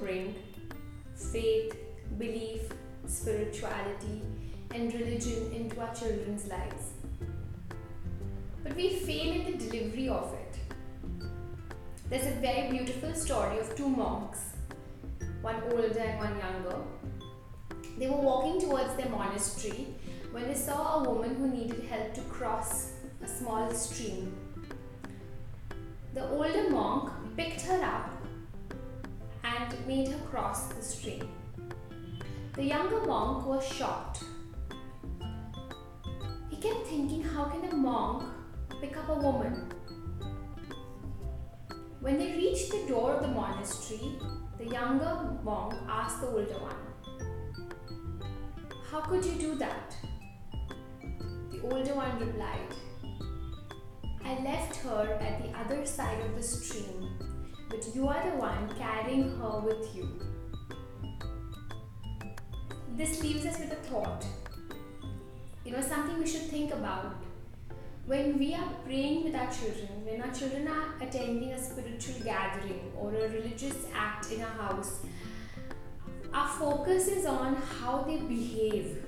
bring faith, belief, spirituality, and religion into our children's lives. But we fail in the delivery of it. There's a very beautiful story of two monks, one older and one younger. They were walking towards their monastery when they saw a woman who needed help to cross a small stream. The older monk made her cross the stream. The younger monk was shocked. He kept thinking, how can a monk pick up a woman? When they reached the door of the monastery, the younger monk asked the older one, How could you do that? The older one replied, I left her at the other side of the stream, but you are the one carrying her with you. This leaves us with a thought. You know, something we should think about. When we are praying with our children, when our children are attending a spiritual gathering or a religious act in our house, our focus is on how they behave.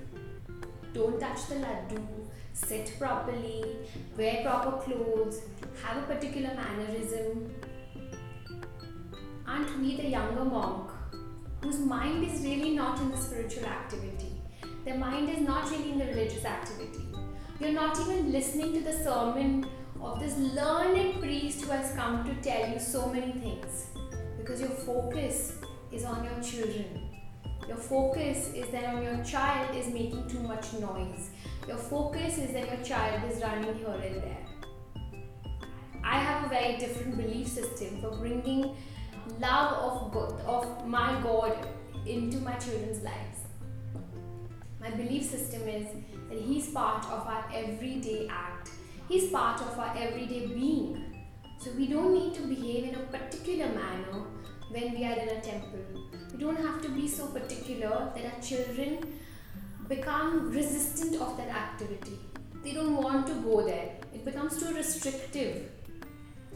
Don't touch the laddu, sit properly, wear proper clothes, have a particular mannerism. Aren't we the younger monk whose mind is really not in the spiritual activity? Their mind is not really in the religious activity. You're not even listening to the sermon of this learned priest who has come to tell you so many things because your focus is on your children. Your focus is that on your child is making too much noise. Your focus is that your child is running here and there. I have a very different belief system for bringing love of God, of my God into my children's lives. My belief system is that He's part of our everyday act. He's part of our everyday being. So we don't need to behave in a particular manner when we are in a temple. We don't have to be so particular that our children become resistant of that activity. They don't want to go there. It becomes too restrictive.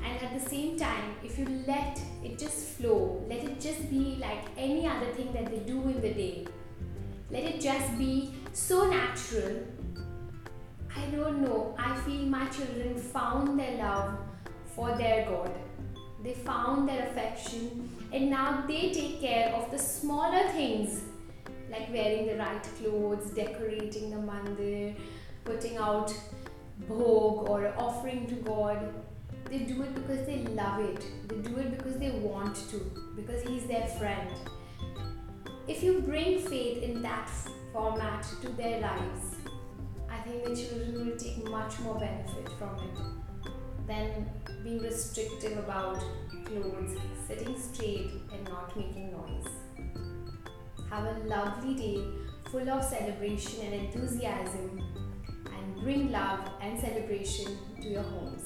And at the same time, if you let it just flow, let it just be like any other thing that they do in the day, let it just be so natural. I don't know. I feel my children found their love for their God. They found their affection, and now they take care of the smaller things like wearing the right clothes, decorating the mandir, putting out bhog or offering to God. They do it because they love it. They do it because they want to, because He's their friend. If you bring faith in that format to their lives, I think the children will take much more benefit from it than being restrictive about clothes, sitting straight and not making noise. Have a lovely day full of celebration and enthusiasm and bring love and celebration to your homes.